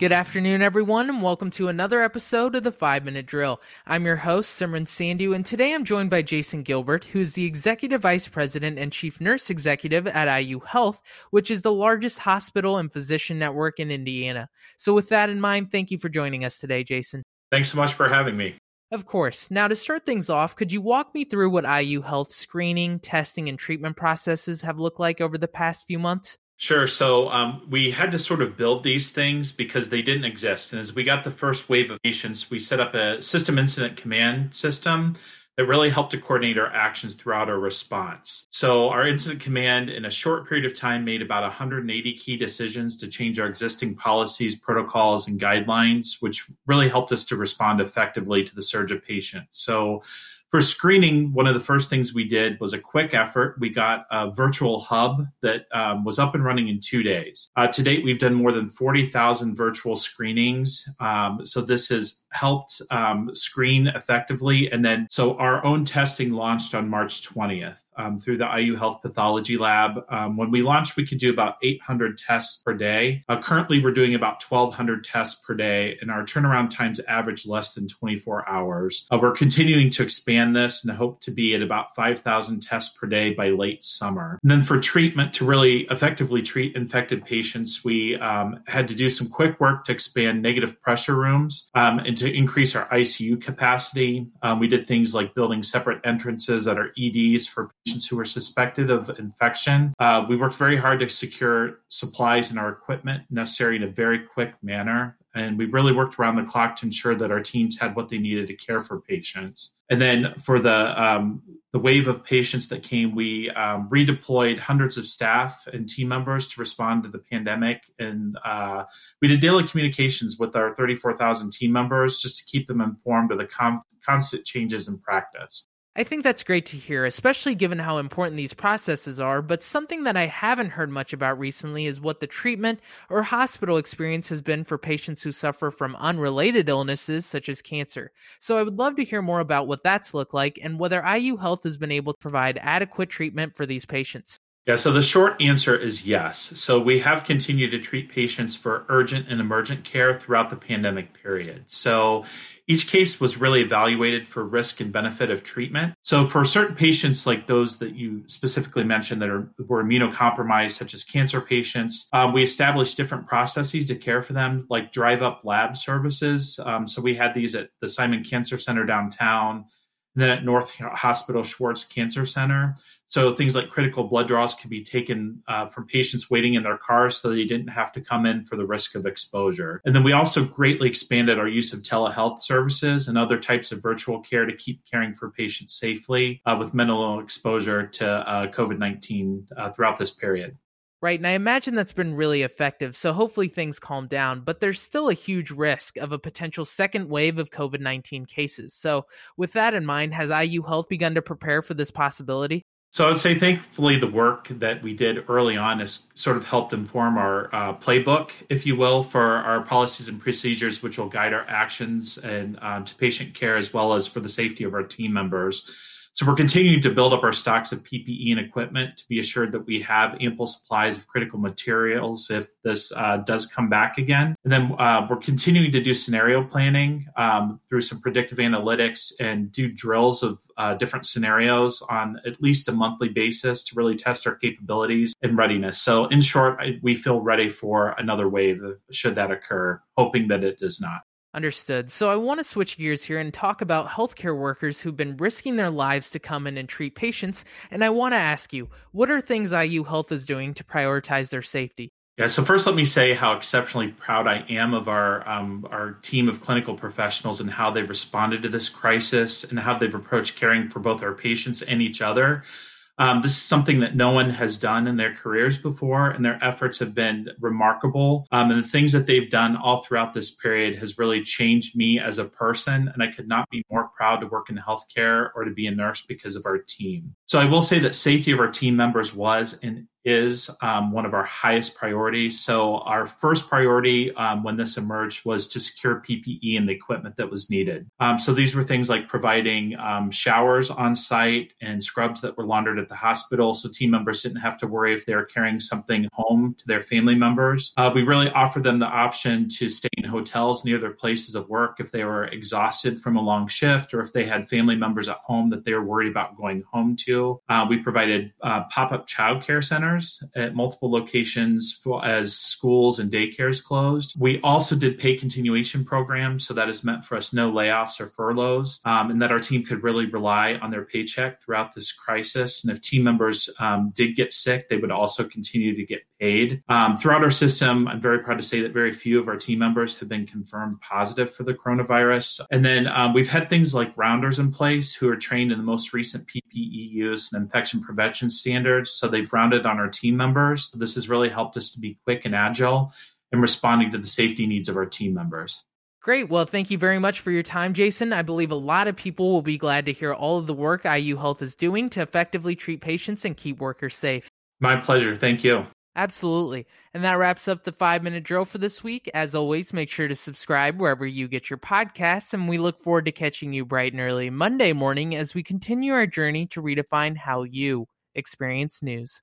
Good afternoon, everyone, and welcome to another episode of the 5 Minute Drill. I'm your host, Simran Sandhu, and today I'm joined by Jason Gilbert, who is the Executive Vice President and Chief Nurse Executive at IU Health, which is the largest hospital and physician network in Indiana. So, with that in mind, thank you for joining us today, Jason. Thanks so much for having me. Of course. Now, to start things off, could you walk me through what IU Health screening, testing, and treatment processes have looked like over the past few months? Sure. So um, we had to sort of build these things because they didn't exist. And as we got the first wave of patients, we set up a system incident command system that really helped to coordinate our actions throughout our response. So our incident command in a short period of time made about 180 key decisions to change our existing policies, protocols, and guidelines, which really helped us to respond effectively to the surge of patients. So for screening, one of the first things we did was a quick effort. We got a virtual hub that um, was up and running in two days. Uh, to date, we've done more than 40,000 virtual screenings. Um, so this has helped um, screen effectively. And then, so our own testing launched on March 20th um, through the IU Health Pathology Lab. Um, when we launched, we could do about 800 tests per day. Uh, currently, we're doing about 1,200 tests per day, and our turnaround times average less than 24 hours. Uh, we're continuing to expand this and hope to be at about 5,000 tests per day by late summer. And then for treatment, to really effectively treat infected patients, we um, had to do some quick work to expand negative pressure rooms um, and to increase our ICU capacity. Um, we did things like building separate entrances at our EDs for patients who were suspected of infection. Uh, we worked very hard to secure supplies and our equipment necessary in a very quick manner. And we really worked around the clock to ensure that our teams had what they needed to care for patients. And then for the um, the wave of patients that came, we um, redeployed hundreds of staff and team members to respond to the pandemic. And uh, we did daily communications with our 34,000 team members just to keep them informed of the com- constant changes in practice. I think that's great to hear, especially given how important these processes are. But something that I haven't heard much about recently is what the treatment or hospital experience has been for patients who suffer from unrelated illnesses such as cancer. So I would love to hear more about what that's looked like and whether IU Health has been able to provide adequate treatment for these patients. Yeah, so the short answer is yes. So we have continued to treat patients for urgent and emergent care throughout the pandemic period. So each case was really evaluated for risk and benefit of treatment. So for certain patients like those that you specifically mentioned that are were immunocompromised, such as cancer patients, um, we established different processes to care for them, like drive up lab services. Um, so we had these at the Simon Cancer Center downtown then at North Hospital Schwarz Cancer Center. So things like critical blood draws can be taken uh, from patients waiting in their cars so they didn't have to come in for the risk of exposure. And then we also greatly expanded our use of telehealth services and other types of virtual care to keep caring for patients safely uh, with minimal exposure to uh, COVID 19 uh, throughout this period right? And I imagine that's been really effective. So hopefully things calm down, but there's still a huge risk of a potential second wave of COVID 19 cases. So, with that in mind, has IU Health begun to prepare for this possibility? So I would say, thankfully, the work that we did early on has sort of helped inform our uh, playbook, if you will, for our policies and procedures, which will guide our actions and um, to patient care as well as for the safety of our team members. So we're continuing to build up our stocks of PPE and equipment to be assured that we have ample supplies of critical materials if this uh, does come back again. And then uh, we're continuing to do scenario planning um, through some predictive analytics and do drills of uh, different scenarios on at least a monthly basis to really test our capabilities and readiness. So, in short, I, we feel ready for another wave should that occur, hoping that it does not. Understood. So I want to switch gears here and talk about healthcare workers who've been risking their lives to come in and treat patients. And I want to ask you, what are things IU Health is doing to prioritize their safety? Yeah, so first let me say how exceptionally proud I am of our um, our team of clinical professionals and how they've responded to this crisis and how they've approached caring for both our patients and each other. Um, this is something that no one has done in their careers before, and their efforts have been remarkable. Um, and the things that they've done all throughout this period has really changed me as a person. And I could not be more proud to work in healthcare or to be a nurse because of our team. So I will say that safety of our team members was and is um, one of our highest priorities. So, our first priority um, when this emerged was to secure PPE and the equipment that was needed. Um, so, these were things like providing um, showers on site and scrubs that were laundered at the hospital so team members didn't have to worry if they were carrying something home to their family members. Uh, we really offered them the option to stay in hotels near their places of work if they were exhausted from a long shift or if they had family members at home that they were worried about going home to. Uh, we provided uh, pop up childcare centers at multiple locations as schools and daycares closed. We also did pay continuation programs, so that has meant for us no layoffs or furloughs, um, and that our team could really rely on their paycheck throughout this crisis. And if team members um, did get sick, they would also continue to get paid. Um, throughout our system, I'm very proud to say that very few of our team members have been confirmed positive for the coronavirus. And then um, we've had things like rounders in place who are trained in the most recent PPE use and infection prevention standards. So they've rounded on our team members. This has really helped us to be quick and agile in responding to the safety needs of our team members. Great. Well, thank you very much for your time, Jason. I believe a lot of people will be glad to hear all of the work IU Health is doing to effectively treat patients and keep workers safe. My pleasure. Thank you. Absolutely. And that wraps up the five minute drill for this week. As always, make sure to subscribe wherever you get your podcasts, and we look forward to catching you bright and early Monday morning as we continue our journey to redefine how you experience news.